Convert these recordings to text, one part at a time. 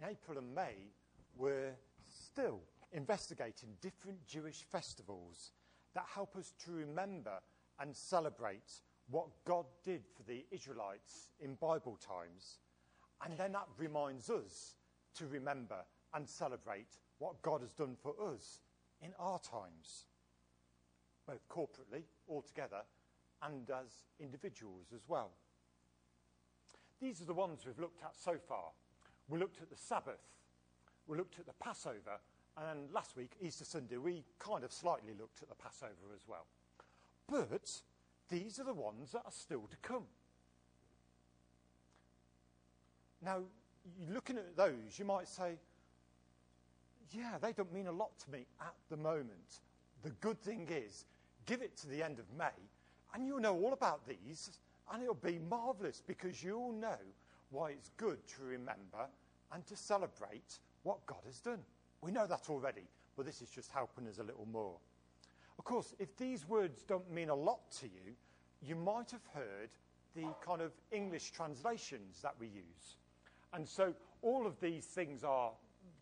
in April and May, we're still investigating different Jewish festivals that help us to remember and celebrate what God did for the Israelites in Bible times. And then that reminds us to remember and celebrate what God has done for us in our times, both corporately, all together, and as individuals as well. These are the ones we've looked at so far. We looked at the Sabbath, we looked at the Passover, and last week, Easter Sunday, we kind of slightly looked at the Passover as well. But these are the ones that are still to come. Now, looking at those, you might say, yeah, they don't mean a lot to me at the moment. The good thing is, give it to the end of May, and you'll know all about these, and it'll be marvellous because you'll know why it's good to remember and to celebrate what God has done. We know that already, but this is just helping us a little more. Of course, if these words don't mean a lot to you, you might have heard the kind of English translations that we use. And so all of these things are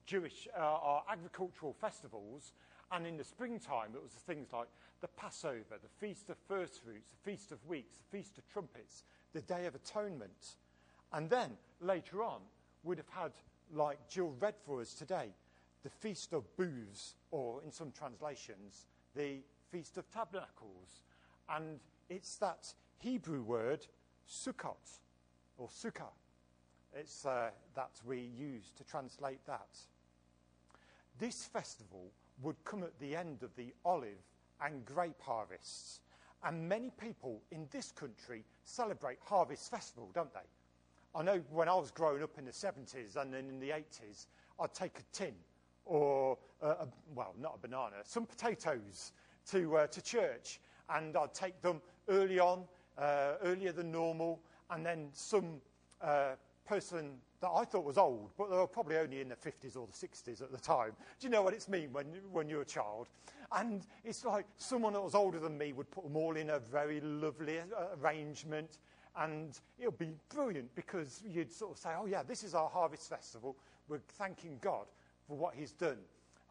Jewish, uh, are agricultural festivals. And in the springtime, it was things like the Passover, the Feast of First Fruits, the Feast of Weeks, the Feast of Trumpets, the Day of Atonement. And then later on, we'd have had, like Jill read for us today, the Feast of Booths, or in some translations, the Feast of Tabernacles. And it's that Hebrew word, Sukkot, or Sukkah. It's uh, that we use to translate that. This festival would come at the end of the olive and grape harvests. And many people in this country celebrate Harvest Festival, don't they? I know when I was growing up in the 70s and then in the 80s, I'd take a tin or, a, well, not a banana, some potatoes to, uh, to church. And I'd take them early on, uh, earlier than normal, and then some uh, person that I thought was old, but they were probably only in their 50s or the 60s at the time. Do you know what it's mean when, when you're a child? And it's like someone that was older than me would put them all in a very lovely arrangement, and it would be brilliant because you'd sort of say, oh, yeah, this is our harvest festival. We're thanking God for what he's done.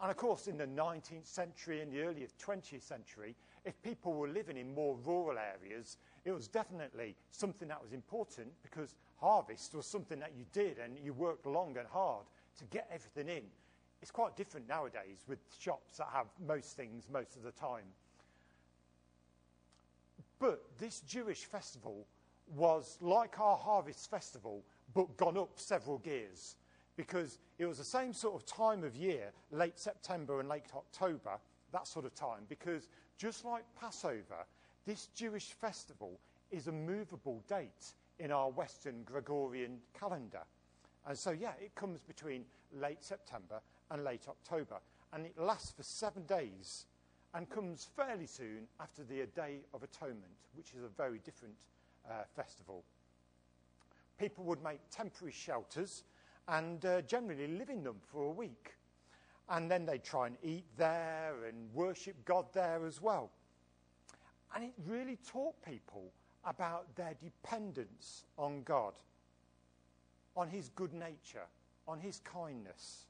And of course, in the 19th century and the early 20th century, if people were living in more rural areas, it was definitely something that was important because harvest was something that you did and you worked long and hard to get everything in. It's quite different nowadays with shops that have most things most of the time. But this Jewish festival was like our harvest festival, but gone up several gears because it was the same sort of time of year, late September and late October, that sort of time, because just like Passover, this Jewish festival is a movable date in our Western Gregorian calendar. And so, yeah, it comes between late September and late October. And it lasts for seven days and comes fairly soon after the Day of Atonement, which is a very different uh, festival. People would make temporary shelters and uh, generally live in them for a week. And then they'd try and eat there and worship God there as well. And it really taught people about their dependence on God, on His good nature, on His kindness.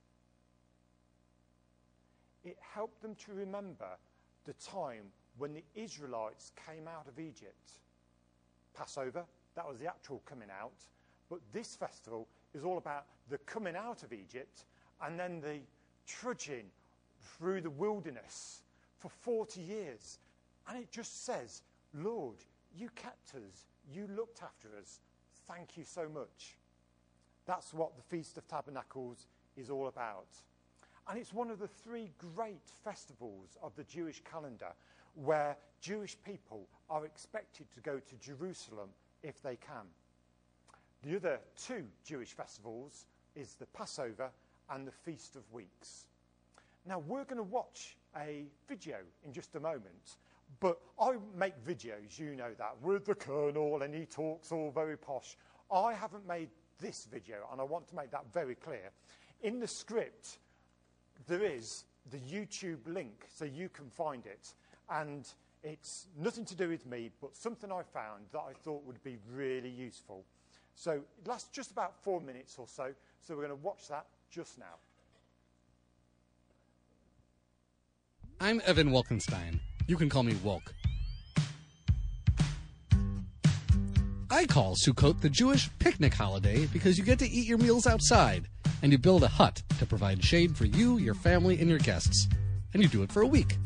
It helped them to remember the time when the Israelites came out of Egypt. Passover, that was the actual coming out. But this festival is all about the coming out of Egypt and then the trudging through the wilderness for 40 years. And it just says, Lord, you kept us, you looked after us. Thank you so much. That's what the Feast of Tabernacles is all about. And it's one of the three great festivals of the Jewish calendar where Jewish people are expected to go to Jerusalem if they can. The other two Jewish festivals is the Passover and the Feast of Weeks. Now, we're going to watch a video in just a moment, but I make videos, you know that, with the Colonel, and he talks all very posh. I haven't made this video, and I want to make that very clear. In the script, there is the YouTube link, so you can find it. And it's nothing to do with me, but something I found that I thought would be really useful. So it lasts just about four minutes or so. So we're going to watch that just now. I'm Evan Wolkenstein. You can call me Wolk. I call Sukkot the Jewish picnic holiday because you get to eat your meals outside, and you build a hut to provide shade for you, your family, and your guests. And you do it for a week.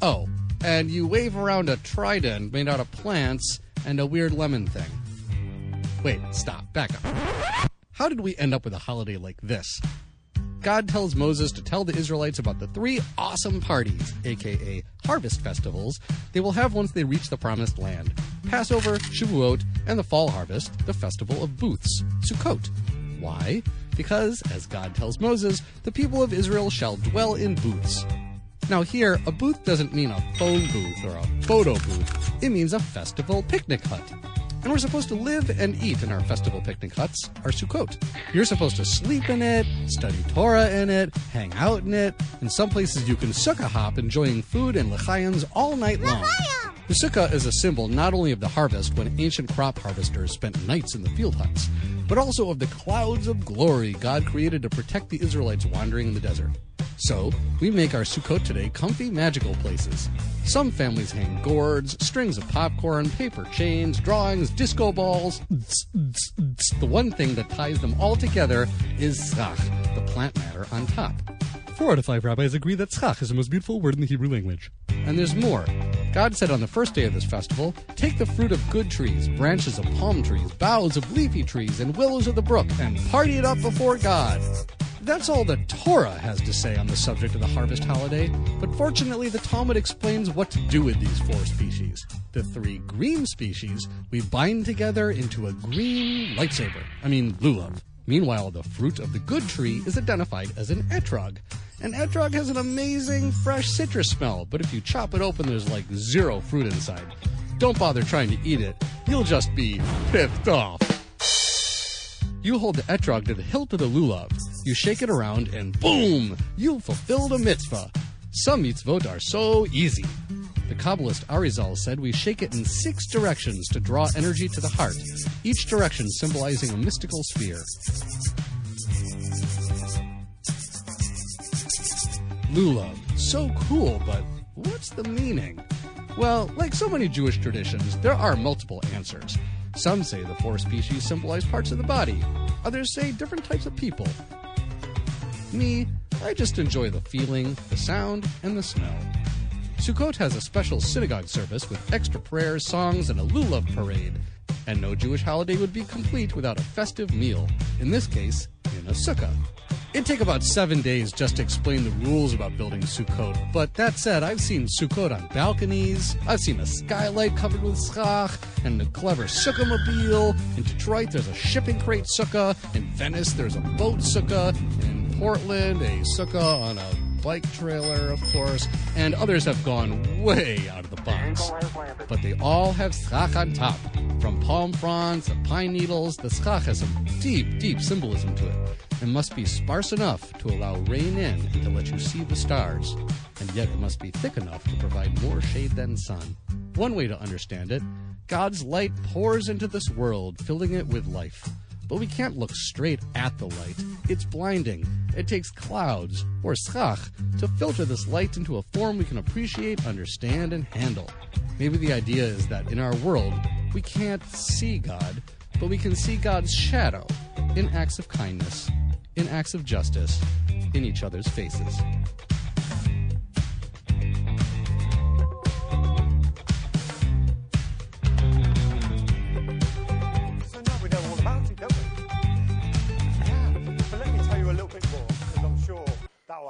Oh, and you wave around a trident made out of plants and a weird lemon thing. Wait, stop, back up. How did we end up with a holiday like this? God tells Moses to tell the Israelites about the three awesome parties, aka harvest festivals, they will have once they reach the promised land Passover, Shavuot, and the fall harvest, the festival of booths, Sukkot. Why? Because, as God tells Moses, the people of Israel shall dwell in booths. Now, here, a booth doesn't mean a phone booth or a photo booth, it means a festival picnic hut. And we're supposed to live and eat in our festival picnic huts, our Sukkot. You're supposed to sleep in it, study Torah in it, hang out in it. In some places, you can sukkah hop, enjoying food and l'chaims all night long. The sukkah is a symbol not only of the harvest when ancient crop harvesters spent nights in the field huts, but also of the clouds of glory God created to protect the Israelites wandering in the desert. So, we make our Sukkot today comfy, magical places. Some families hang gourds, strings of popcorn, paper chains, drawings, disco balls. The one thing that ties them all together is schach, the plant matter on top. Four out of five rabbis agree that schach is the most beautiful word in the Hebrew language. And there's more. God said on the first day of this festival, Take the fruit of good trees, branches of palm trees, boughs of leafy trees, and willows of the brook, and party it up before God. That's all the Torah has to say on the subject of the harvest holiday, but fortunately, the Talmud explains what to do with these four species. The three green species we bind together into a green lightsaber. I mean, lulav. Meanwhile, the fruit of the good tree is identified as an etrog. An etrog has an amazing fresh citrus smell, but if you chop it open, there's like zero fruit inside. Don't bother trying to eat it, you'll just be pissed off. You hold the etrog to the hilt of the lulav. You shake it around, and boom! You fulfilled a mitzvah. Some mitzvot are so easy. The Kabbalist Arizal said we shake it in six directions to draw energy to the heart, each direction symbolizing a mystical sphere. Lulav. So cool, but what's the meaning? Well, like so many Jewish traditions, there are multiple answers. Some say the four species symbolize parts of the body, others say different types of people. Me, I just enjoy the feeling, the sound, and the smell. Sukkot has a special synagogue service with extra prayers, songs, and a lulav parade. And no Jewish holiday would be complete without a festive meal, in this case, in a sukkah. It'd take about seven days just to explain the rules about building Sukkot, but that said, I've seen Sukkot on balconies, I've seen a skylight covered with schach, and a clever sukkah-mobile. In Detroit, there's a shipping crate sukkah. In Venice, there's a boat sukkah. In Portland, a sukkah on a bike trailer, of course, and others have gone way out of the box. But they all have schach on top. From palm fronds to pine needles, the schach has some deep, deep symbolism to it, and must be sparse enough to allow rain in and to let you see the stars. And yet it must be thick enough to provide more shade than sun. One way to understand it God's light pours into this world, filling it with life. But we can't look straight at the light. It's blinding. It takes clouds, or schach, to filter this light into a form we can appreciate, understand, and handle. Maybe the idea is that in our world, we can't see God, but we can see God's shadow in acts of kindness, in acts of justice, in each other's faces.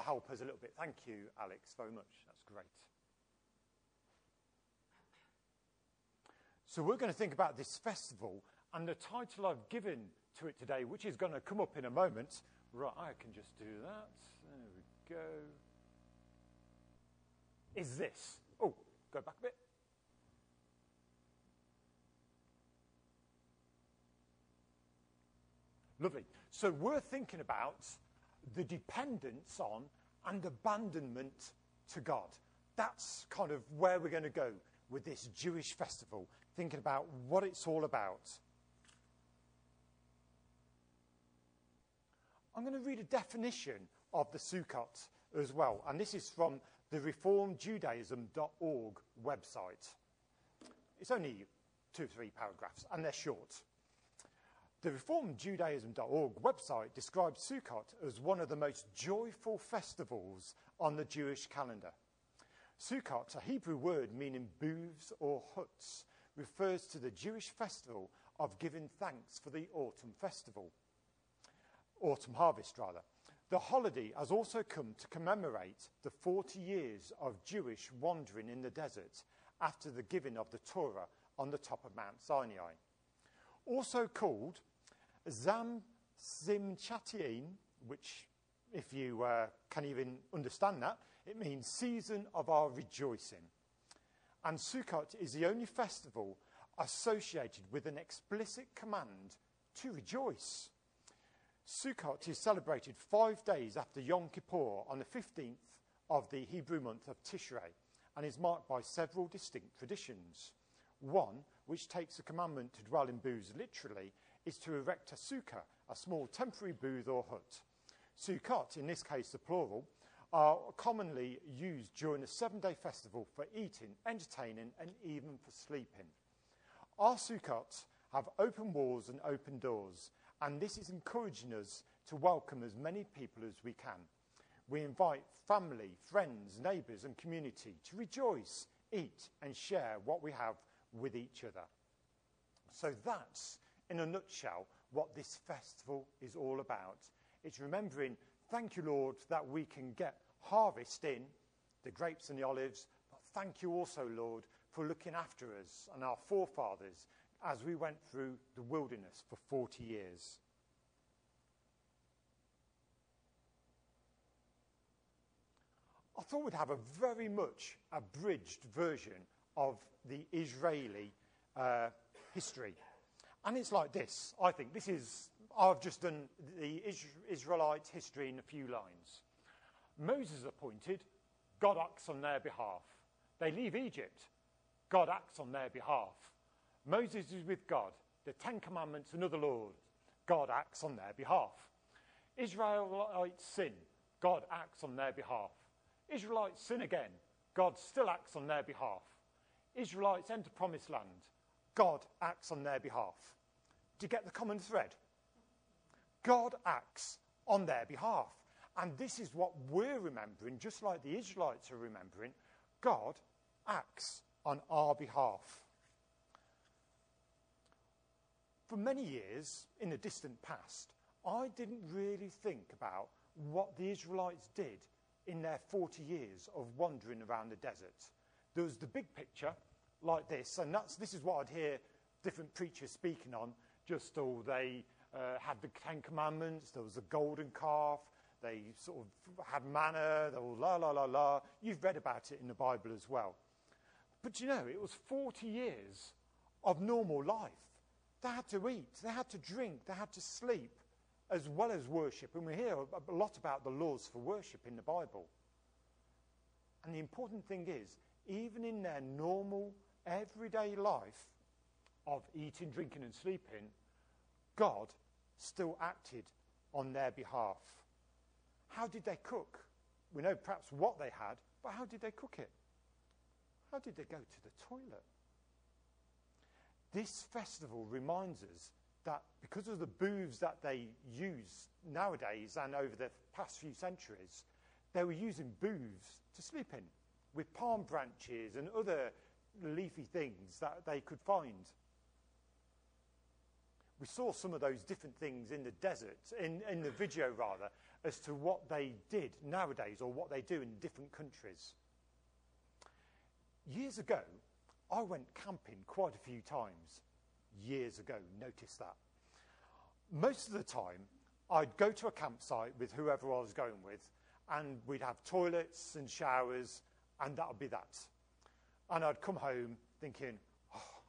Help us a little bit. Thank you, Alex, very much. That's great. So we're going to think about this festival and the title I've given to it today, which is going to come up in a moment. Right, I can just do that. There we go. Is this? Oh, go back a bit. Lovely. So we're thinking about the dependence on and abandonment to God. That's kind of where we're going to go with this Jewish festival, thinking about what it's all about. I'm going to read a definition of the Sukkot as well, and this is from the reformedjudaism.org website. It's only two or three paragraphs, and they're short. The reformedjudaism.org website describes Sukkot as one of the most joyful festivals on the Jewish calendar. Sukkot, a Hebrew word meaning booths or huts, refers to the Jewish festival of giving thanks for the autumn festival, autumn harvest rather. The holiday has also come to commemorate the 40 years of Jewish wandering in the desert after the giving of the Torah on the top of Mount Sinai. Also called Zam Simchatiim, which, if you uh, can even understand that, it means season of our rejoicing. And Sukkot is the only festival associated with an explicit command to rejoice. Sukkot is celebrated five days after Yom Kippur on the 15th of the Hebrew month of Tishrei and is marked by several distinct traditions. One, which takes the commandment to dwell in booths literally, is to erect a sukkah, a small temporary booth or hut. Sukkot, in this case the plural, are commonly used during a seven day festival for eating, entertaining, and even for sleeping. Our Sukkot have open walls and open doors, and this is encouraging us to welcome as many people as we can. We invite family, friends, neighbours, and community to rejoice, eat, and share what we have with each other. So that's, in a nutshell, what this festival is all about. It's remembering, thank you, Lord, that we can get harvest in, the grapes and the olives, but thank you also, Lord, for looking after us and our forefathers as we went through the wilderness for 40 years. I thought we'd have a very much abridged version of the Israeli uh, history. And it's like this, I think. This is, I've just done the Israelite history in a few lines. Moses appointed, God acts on their behalf. They leave Egypt, God acts on their behalf. Moses is with God. The Ten Commandments, another Lord. God acts on their behalf. Israelites sin. God acts on their behalf. Israelites sin again. God still acts on their behalf. Israelites enter promised land. God acts on their behalf. Do you get the common thread? God acts on their behalf. And this is what we're remembering, just like the Israelites are remembering. God acts on our behalf. For many years, in the distant past, I didn't really think about what the Israelites did in their 40 years of wandering around the desert. There was the big picture, like this, and that's, this is what I'd hear different preachers speaking on. Just, all they uh, had the Ten Commandments, there was a golden calf, they sort of had manna, they were la, la, la, la. You've read about it in the Bible as well. But you know, it was 40 years of normal life. They had to eat, they had to drink, they had to sleep, as well as worship. And we hear a lot about the laws for worship in the Bible. And the important thing is, even in their normal, everyday life of eating, drinking, and sleeping, God still acted on their behalf. How did they cook? We know perhaps what they had, but how did they cook it? How did they go to the toilet? This festival reminds us that because of the booths that they use nowadays and over the past few centuries, they were using booths to sleep in with palm branches and other leafy things that they could find. We saw some of those different things in the desert, in, in the video rather, as to what they did nowadays or what they do in different countries. Years ago, I went camping quite a few times. Years ago, notice that. Most of the time, I'd go to a campsite with whoever I was going with, and we'd have toilets and showers, and that would be that. And I'd come home thinking,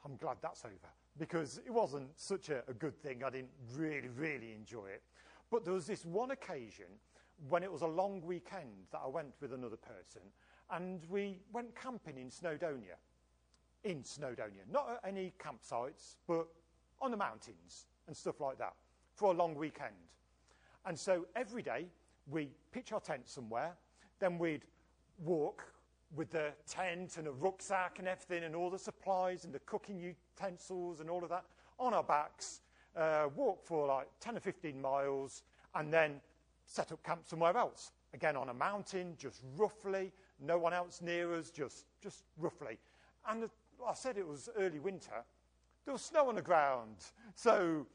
I'm glad that's over, because it wasn't such a, a good thing. I didn't really, really enjoy it. But there was this one occasion when it was a long weekend that I went with another person, and we went camping in Snowdonia. In Snowdonia. Not at any campsites, but on the mountains and stuff like that for a long weekend. And so every day we pitch our tent somewhere, then we'd walk with the tent and a rucksack and everything and all the supplies and the cooking utensils and all of that on our backs, uh, walk for like 10 or 15 miles, and then set up camp somewhere else. Again, on a mountain, just roughly, no one else near us, just, just roughly. And I said it was early winter. There was snow on the ground. So,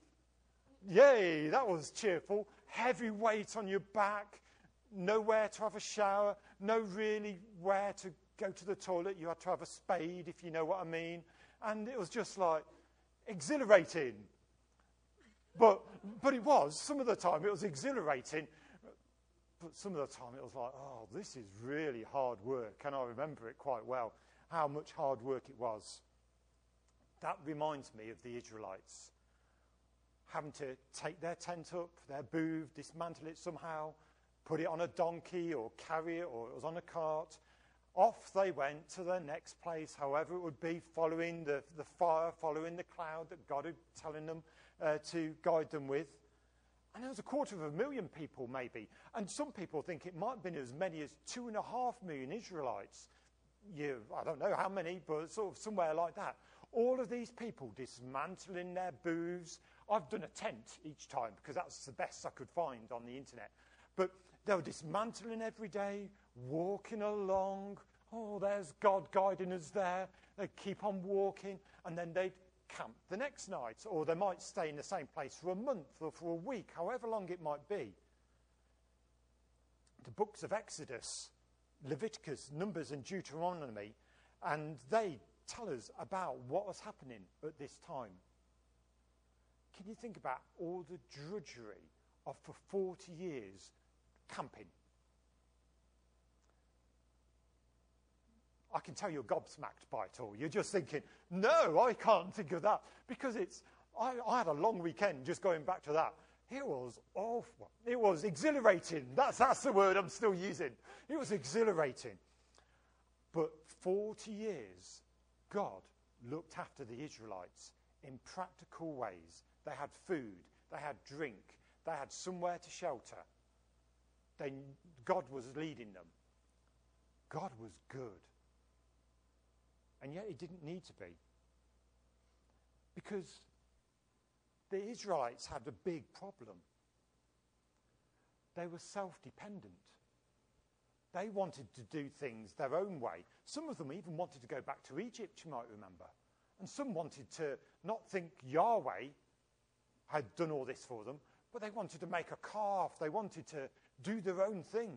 yay, that was cheerful. Heavy weight on your back, nowhere to have a shower, no really where to go to the toilet. You had to have a spade, if you know what I mean. And it was just like exhilarating. But, but it was, some of the time it was exhilarating, but some of the time it was like, oh, this is really hard work. And I remember it quite well, how much hard work it was. That reminds me of the Israelites having to take their tent up, their booth, dismantle it somehow, put it on a donkey or carry it, or it was on a cart. Off they went to their next place, however it would be, following the, the fire, following the cloud that God had telling them uh, to guide them with. And there was a quarter of a million people, maybe. And some people think it might have been as many as two and a half million Israelites. You, I don't know how many, but sort of somewhere like that. All of these people dismantling their booths. I've done a tent each time because that's the best I could find on the internet. But they were dismantling every day, walking along. Oh, there's God guiding us there. They'd keep on walking, and then they'd camp the next night, or they might stay in the same place for a month or for a week, however long it might be. The books of Exodus, Leviticus, Numbers, and Deuteronomy, and they tell us about what was happening at this time. Can you think about all the drudgery of for 40 years camping? I can tell you're gobsmacked by it all. You're just thinking, no, I can't think of that. Because it's, I, I had a long weekend just going back to that. It was awful. It was exhilarating. That's, that's the word I'm still using. It was exhilarating. But 40 years, God looked after the Israelites in practical ways. They had food, they had drink, they had somewhere to shelter. They, God was leading them. God was good. And yet it didn't need to be. Because the Israelites had a big problem. They were self dependent. They wanted to do things their own way. Some of them even wanted to go back to Egypt, you might remember. And some wanted to not think Yahweh had done all this for them, but they wanted to make a calf. They wanted to do their own thing.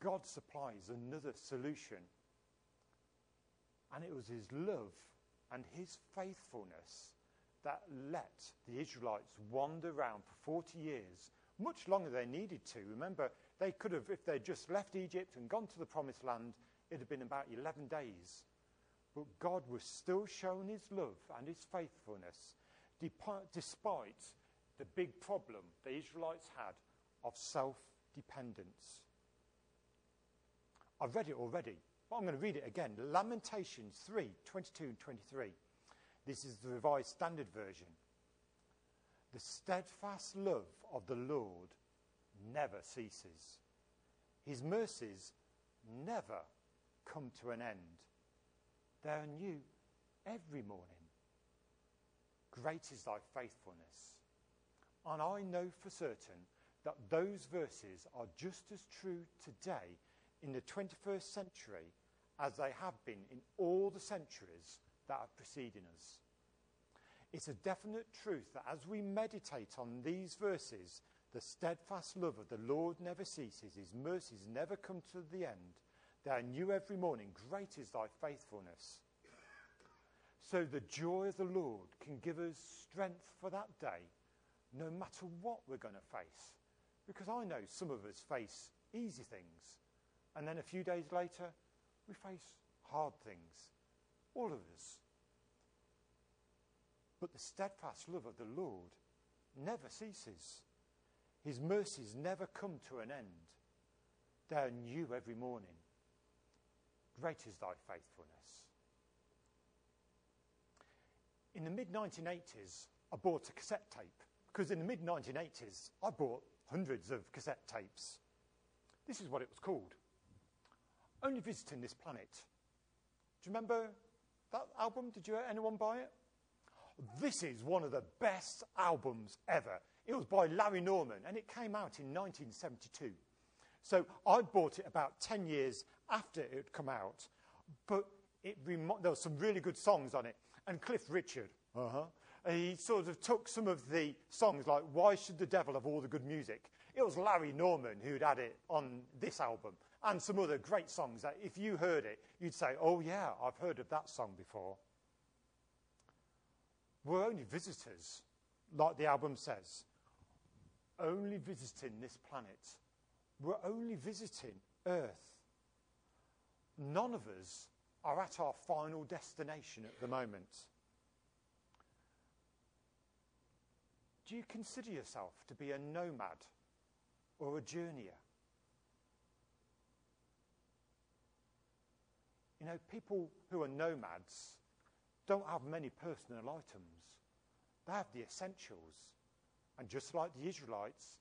God supplies another solution. And it was his love and his faithfulness that let the Israelites wander around for 40 years, much longer than they needed to. Remember, they could have, if they'd just left Egypt and gone to the promised land, it'd have been about 11 days. But God was still showing his love and his faithfulness despite the big problem the Israelites had of self dependence. I've read it already, but I'm going to read it again. Lamentations 3 22 and 23. This is the Revised Standard Version. The steadfast love of the Lord never ceases, His mercies never come to an end. They are new every morning. Great is thy faithfulness. And I know for certain that those verses are just as true today in the 21st century as they have been in all the centuries that have preceded us. It's a definite truth that as we meditate on these verses, the steadfast love of the Lord never ceases, his mercies never come to the end. They are new every morning. Great is thy faithfulness. So the joy of the Lord can give us strength for that day, no matter what we're going to face. Because I know some of us face easy things, and then a few days later, we face hard things. All of us. But the steadfast love of the Lord never ceases. His mercies never come to an end. They are new every morning. Great is thy faithfulness. In the mid 1980s, I bought a cassette tape because in the mid 1980s, I bought hundreds of cassette tapes. This is what it was called Only Visiting This Planet. Do you remember that album? Did you anyone buy it? This is one of the best albums ever. It was by Larry Norman and it came out in 1972. So I bought it about 10 years after it had come out, but there were some really good songs on it. And Cliff Richard, uh-huh, he sort of took some of the songs like Why Should the Devil Have All the Good Music? It was Larry Norman who'd had it on this album and some other great songs that if you heard it, you'd say, Oh, yeah, I've heard of that song before. We're only visitors, like the album says, only visiting this planet. We're only visiting Earth. None of us are at our final destination at the moment. Do you consider yourself to be a nomad or a journeyer? You know, people who are nomads don't have many personal items. They have the essentials. And just like the Israelites,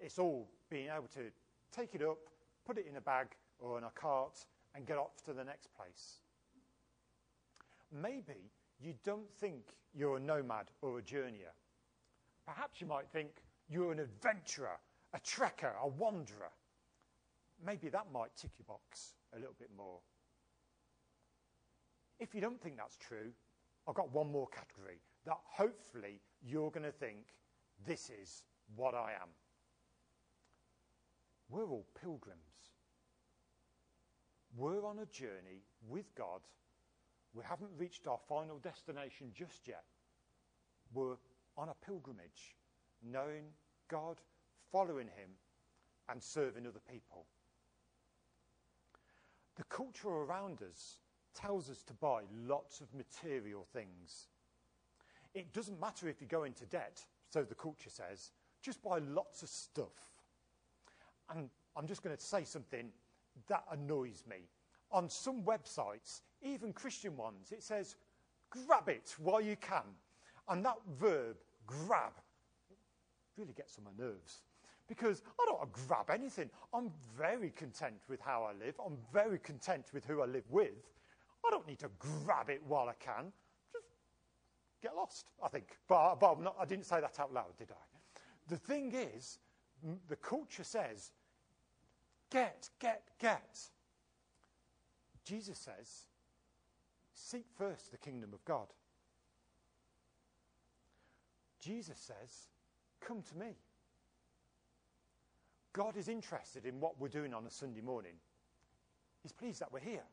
it's all being able to take it up, put it in a bag or in a cart, and get off to the next place. Maybe you don't think you're a nomad or a journeyer. Perhaps you might think you're an adventurer, a trekker, a wanderer. Maybe that might tick your box a little bit more. If you don't think that's true, I've got one more category that hopefully you're going to think this is what I am. We're all pilgrims. We're on a journey with God. We haven't reached our final destination just yet. We're on a pilgrimage, knowing God, following Him, and serving other people. The culture around us tells us to buy lots of material things. It doesn't matter if you go into debt, so the culture says, just buy lots of stuff. And I'm just going to say something that annoys me. On some websites, even Christian ones, it says, grab it while you can. And that verb, grab, really gets on my nerves. Because I don't want to grab anything. I'm very content with how I live. I'm very content with who I live with. I don't need to grab it while I can. Just get lost, I think. But, but not, I didn't say that out loud, did I? The thing is, the culture says, get, get, get. Jesus says, seek first the kingdom of God. Jesus says, come to me. God is interested in what we're doing on a Sunday morning. He's pleased that we're here.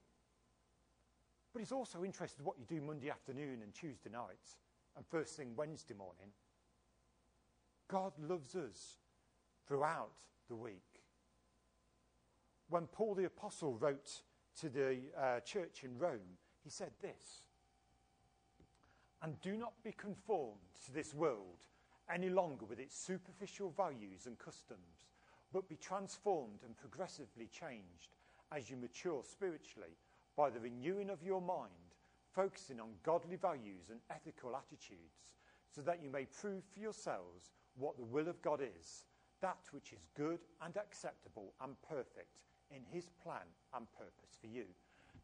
But he's also interested in what you do Monday afternoon and Tuesday nights and first thing Wednesday morning. God loves us throughout the week. When Paul the Apostle wrote to the uh, church in Rome, he said this And do not be conformed to this world any longer with its superficial values and customs, but be transformed and progressively changed as you mature spiritually by the renewing of your mind, focusing on godly values and ethical attitudes, so that you may prove for yourselves what the will of God is, that which is good and acceptable and perfect in his plan and purpose for you.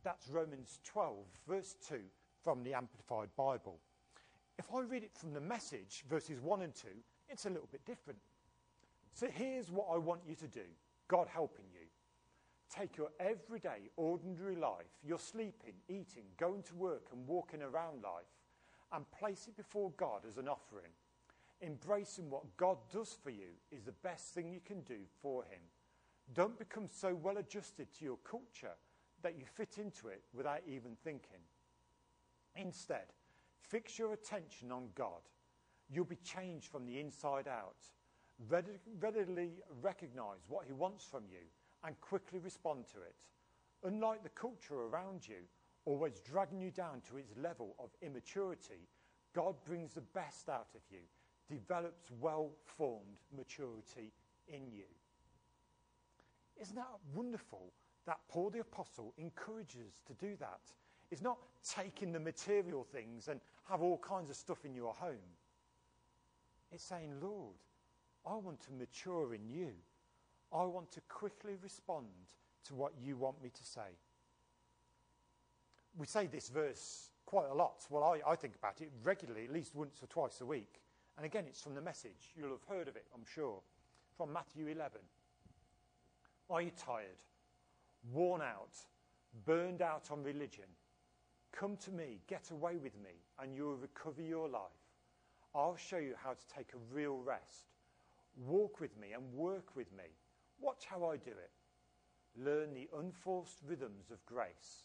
That's Romans 12, verse 2 from the Amplified Bible. If I read it from the message, verses 1 and 2, it's a little bit different. So here's what I want you to do God helping you. Take your everyday, ordinary life, your sleeping, eating, going to work, and walking around life, and place it before God as an offering. Embracing what God does for you is the best thing you can do for Him. Don't become so well adjusted to your culture that you fit into it without even thinking. Instead, fix your attention on God. You'll be changed from the inside out. Readily recognize what He wants from you and quickly respond to it. Unlike the culture around you, always dragging you down to its level of immaturity, God brings the best out of you, develops well formed maturity in you. Isn't that wonderful that Paul the Apostle encourages us to do that? It's not taking the material things and have all kinds of stuff in your home. It's saying, Lord, I want to mature in you. I want to quickly respond to what you want me to say. We say this verse quite a lot. Well, I, I think about it regularly, at least once or twice a week. And again, it's from the message. You'll have heard of it, I'm sure. From Matthew 11. Are you tired, worn out, burned out on religion? Come to me, get away with me, and you will recover your life. I'll show you how to take a real rest. Walk with me and work with me. Watch how I do it. Learn the unforced rhythms of grace.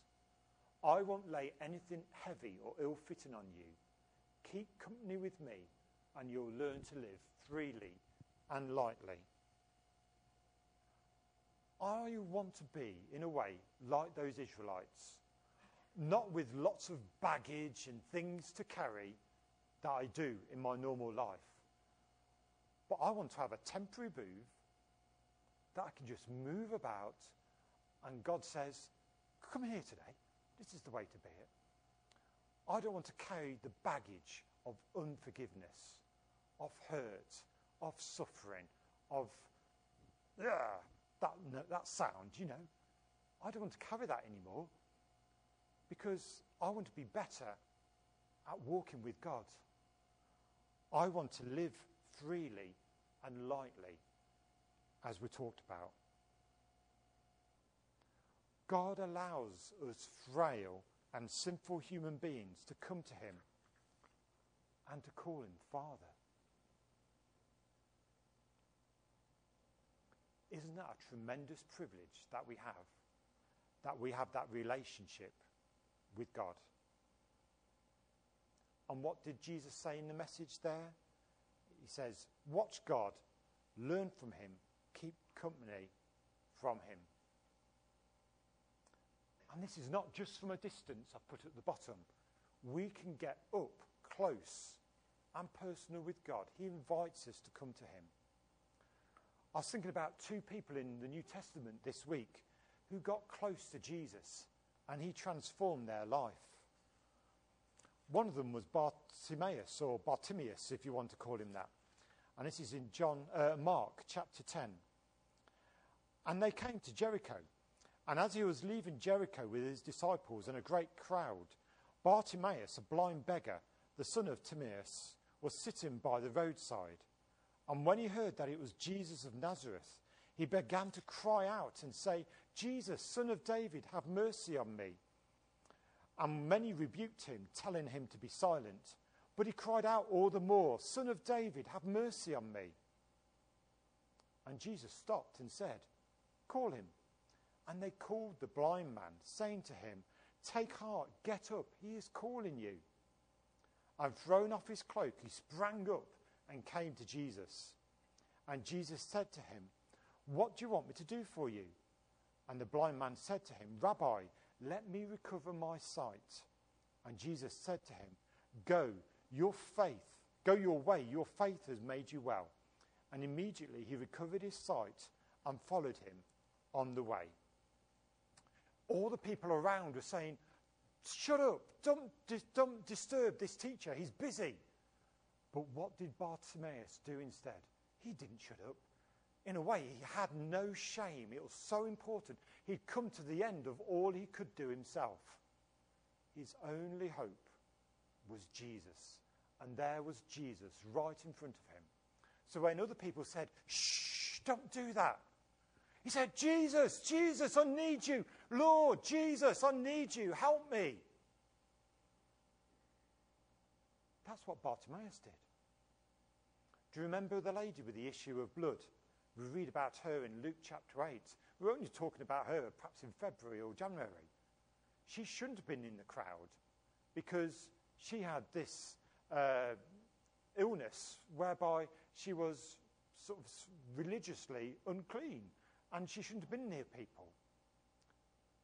I won't lay anything heavy or ill fitting on you. Keep company with me, and you'll learn to live freely and lightly. I want to be, in a way, like those Israelites, not with lots of baggage and things to carry that I do in my normal life, but I want to have a temporary booth that I can just move about, and God says, Come here today. This is the way to be it. I don't want to carry the baggage of unforgiveness, of hurt, of suffering, of yeah, that, that sound, you know. I don't want to carry that anymore because I want to be better at walking with God. I want to live freely and lightly, as we talked about. God allows us frail and sinful human beings to come to Him and to call Him Father. Isn't that a tremendous privilege that we have? That we have that relationship with God. And what did Jesus say in the message there? He says, Watch God, learn from Him, keep company from Him. And this is not just from a distance, I've put at the bottom. We can get up close and personal with God. He invites us to come to Him. I was thinking about two people in the New Testament this week who got close to Jesus and he transformed their life. One of them was Bartimaeus, or Bartimaeus, if you want to call him that. And this is in John, uh, Mark chapter 10. And they came to Jericho. And as he was leaving Jericho with his disciples and a great crowd, Bartimaeus, a blind beggar, the son of Timaeus, was sitting by the roadside. And when he heard that it was Jesus of Nazareth, he began to cry out and say, Jesus, son of David, have mercy on me. And many rebuked him, telling him to be silent. But he cried out all the more, Son of David, have mercy on me. And Jesus stopped and said, Call him. And they called the blind man, saying to him, Take heart, get up, he is calling you. And thrown off his cloak, he sprang up and came to Jesus. And Jesus said to him, What do you want me to do for you? And the blind man said to him, Rabbi, let me recover my sight. And Jesus said to him, Go, your faith, go your way, your faith has made you well. And immediately he recovered his sight and followed him on the way all the people around were saying, Shut up, don't, don't disturb this teacher, he's busy. But what did Bartimaeus do instead? He didn't shut up. In a way, he had no shame. It was so important. He'd come to the end of all he could do himself. His only hope was Jesus. And there was Jesus right in front of him. So when other people said, Shh, don't do that, he said, Jesus, Jesus, I need you. Lord, Jesus, I need you. Help me. That's what Bartimaeus did. Do you remember the lady with the issue of blood? We read about her in Luke chapter 8. We're only talking about her perhaps in February or January. She shouldn't have been in the crowd because she had this uh, illness whereby she was sort of religiously unclean and she shouldn't have been near people.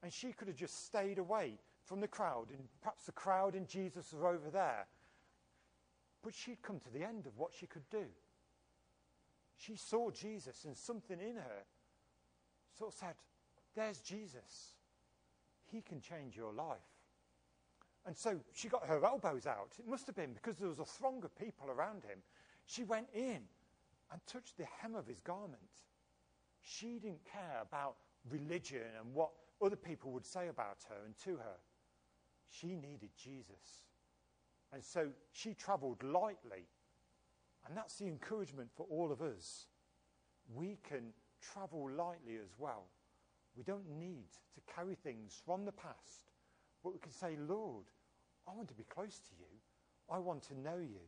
And she could have just stayed away from the crowd, and perhaps the crowd and Jesus are over there. But she'd come to the end of what she could do. She saw Jesus, and something in her sort of said, There's Jesus. He can change your life. And so she got her elbows out. It must have been because there was a throng of people around him. She went in and touched the hem of his garment. She didn't care about religion and what other people would say about her and to her. She needed Jesus. And so she traveled lightly. And that's the encouragement for all of us. We can travel lightly as well. We don't need to carry things from the past, but we can say, Lord, I want to be close to you. I want to know you.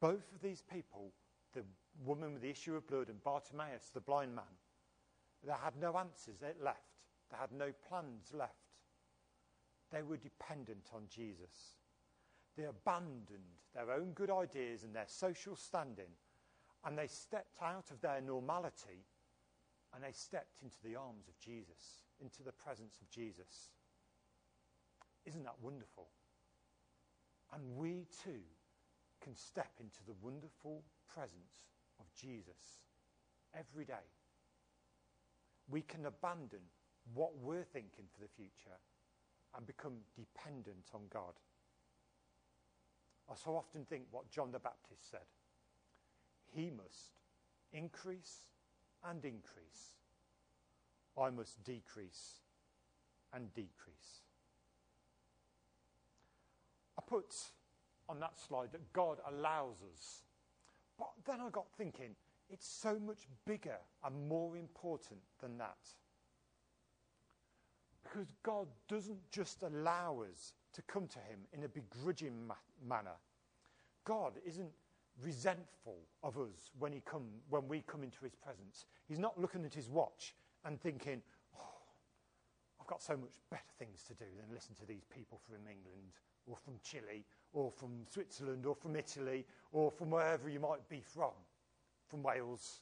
Both of these people, the woman with the issue of blood and Bartimaeus, the blind man, they had no answers left. They had no plans left. They were dependent on Jesus. They abandoned their own good ideas and their social standing, and they stepped out of their normality and they stepped into the arms of Jesus, into the presence of Jesus. Isn't that wonderful? And we too can step into the wonderful presence of Jesus every day. We can abandon what we're thinking for the future and become dependent on God. I so often think what John the Baptist said He must increase and increase, I must decrease and decrease. I put on that slide that God allows us. But then I got thinking, it's so much bigger and more important than that. Because God doesn't just allow us to come to Him in a begrudging ma- manner. God isn't resentful of us when, he come, when we come into His presence. He's not looking at His watch and thinking, oh, I've got so much better things to do than listen to these people from England or from Chile or from Switzerland or from Italy or from wherever you might be from, from Wales.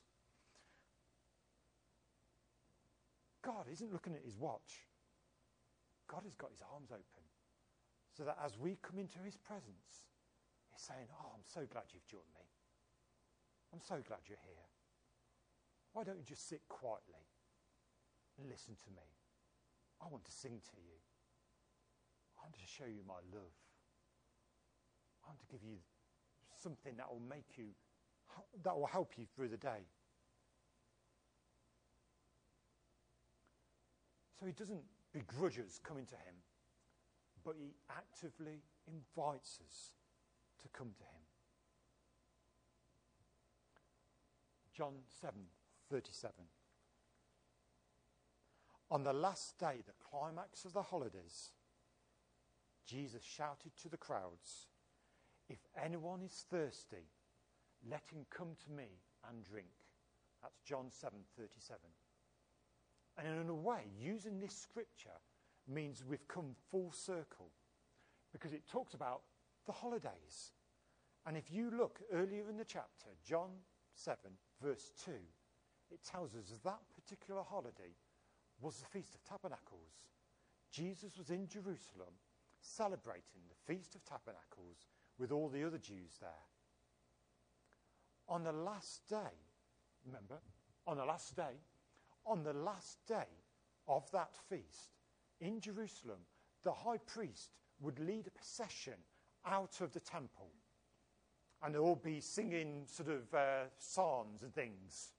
God isn't looking at his watch. God has got his arms open so that as we come into his presence, he's saying, Oh, I'm so glad you've joined me. I'm so glad you're here. Why don't you just sit quietly and listen to me? I want to sing to you. I want to show you my love. I want to give you something that will make you, that will help you through the day. So he doesn't begrudge us coming to him, but he actively invites us to come to him. John 7 37. On the last day, the climax of the holidays, Jesus shouted to the crowds, If anyone is thirsty, let him come to me and drink. That's John 7:37. And in a way, using this scripture means we've come full circle because it talks about the holidays. And if you look earlier in the chapter, John 7, verse 2, it tells us that particular holiday was the Feast of Tabernacles. Jesus was in Jerusalem celebrating the Feast of Tabernacles with all the other Jews there. On the last day, remember, on the last day, on the last day of that feast in Jerusalem, the high priest would lead a procession out of the temple. And they'll all be singing sort of uh, psalms and things.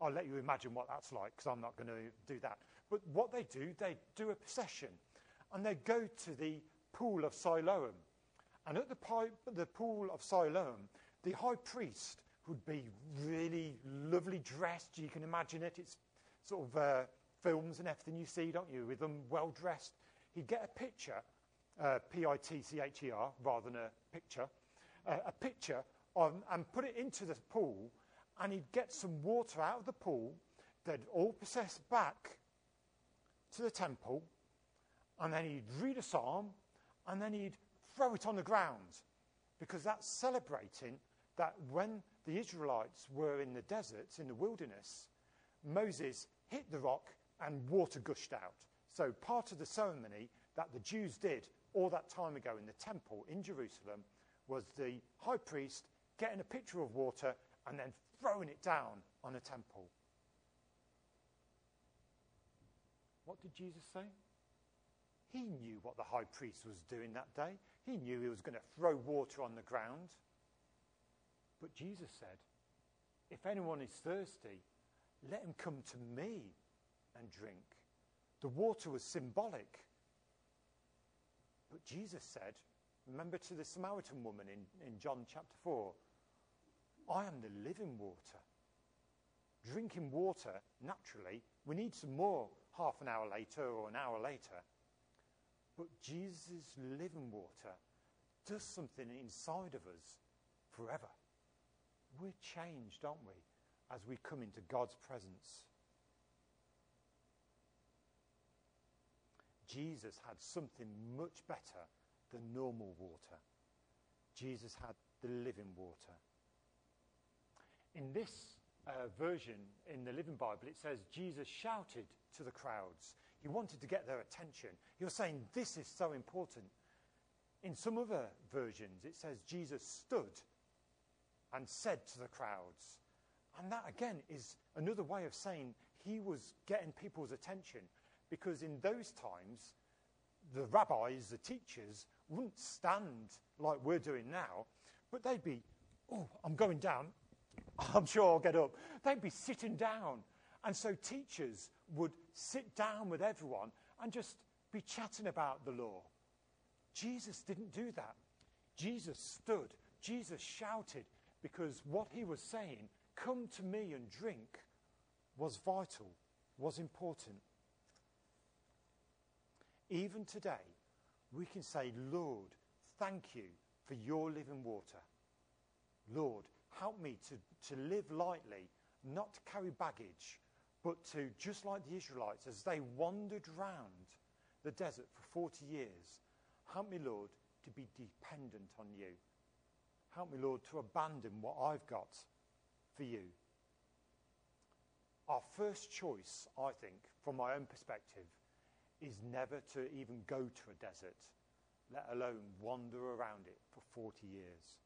I'll let you imagine what that's like because I'm not going to do that. But what they do, they do a procession and they go to the pool of Siloam. And at the, the pool of Siloam, the high priest would be really lovely dressed. You can imagine it. It's sort of uh, films and everything you see, don't you, with them well dressed. He'd get a picture, uh, P I T C H E R, rather than a picture, uh, a picture of, and put it into the pool, and he'd get some water out of the pool. They'd all process back to the temple, and then he'd read a psalm, and then he'd throw it on the ground, because that's celebrating that when the Israelites were in the deserts, in the wilderness, Moses hit the rock and water gushed out. So, part of the ceremony that the Jews did all that time ago in the temple in Jerusalem was the high priest getting a pitcher of water and then throwing it down on a temple. What did Jesus say? He knew what the high priest was doing that day. He knew he was going to throw water on the ground. But Jesus said, If anyone is thirsty, let him come to me and drink. The water was symbolic. But Jesus said, Remember to the Samaritan woman in, in John chapter 4, I am the living water. Drinking water, naturally, we need some more half an hour later or an hour later. But Jesus' living water does something inside of us forever. We're changed, aren't we, as we come into God's presence. Jesus had something much better than normal water. Jesus had the living water. In this uh, version in the Living Bible, it says Jesus shouted to the crowds. He wanted to get their attention. He was saying, This is so important. In some other versions, it says Jesus stood and said to the crowds. And that, again, is another way of saying he was getting people's attention. Because in those times, the rabbis, the teachers, wouldn't stand like we're doing now, but they'd be, oh, I'm going down. I'm sure I'll get up. They'd be sitting down. And so teachers would sit down with everyone and just be chatting about the law. Jesus didn't do that. Jesus stood, Jesus shouted, because what he was saying, come to me and drink, was vital, was important. Even today, we can say, Lord, thank you for your living water. Lord, help me to, to live lightly, not to carry baggage, but to, just like the Israelites, as they wandered round the desert for 40 years, help me, Lord, to be dependent on you. Help me, Lord, to abandon what I've got for you. Our first choice, I think, from my own perspective, is never to even go to a desert, let alone wander around it for 40 years.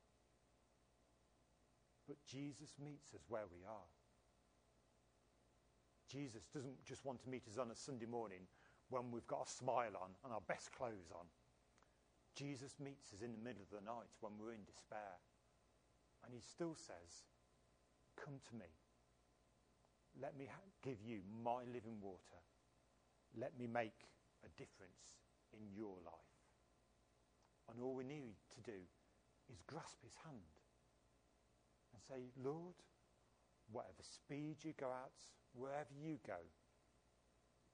But Jesus meets us where we are. Jesus doesn't just want to meet us on a Sunday morning when we've got a smile on and our best clothes on. Jesus meets us in the middle of the night when we're in despair. And he still says, Come to me. Let me give you my living water. Let me make a difference in your life. And all we need to do is grasp his hand and say, Lord, whatever speed you go out, wherever you go,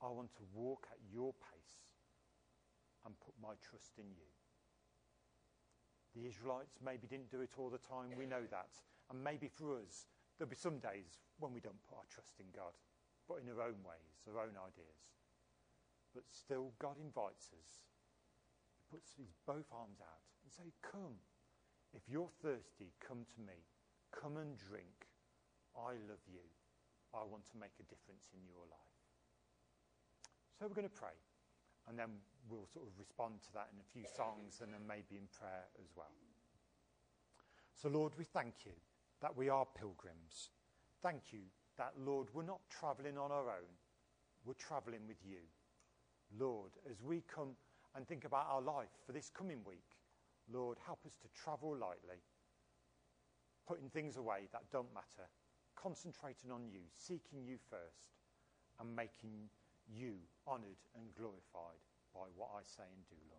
I want to walk at your pace and put my trust in you. The Israelites maybe didn't do it all the time, we know that. And maybe for us, there'll be some days when we don't put our trust in God, but in our own ways, our own ideas. But still, God invites us. He puts his both arms out and say, Come. If you're thirsty, come to me. Come and drink. I love you. I want to make a difference in your life. So we're going to pray. And then we'll sort of respond to that in a few songs and then maybe in prayer as well. So, Lord, we thank you that we are pilgrims. Thank you that, Lord, we're not traveling on our own, we're traveling with you. Lord, as we come and think about our life for this coming week, Lord, help us to travel lightly, putting things away that don't matter, concentrating on you, seeking you first, and making you honoured and glorified by what I say and do, Lord.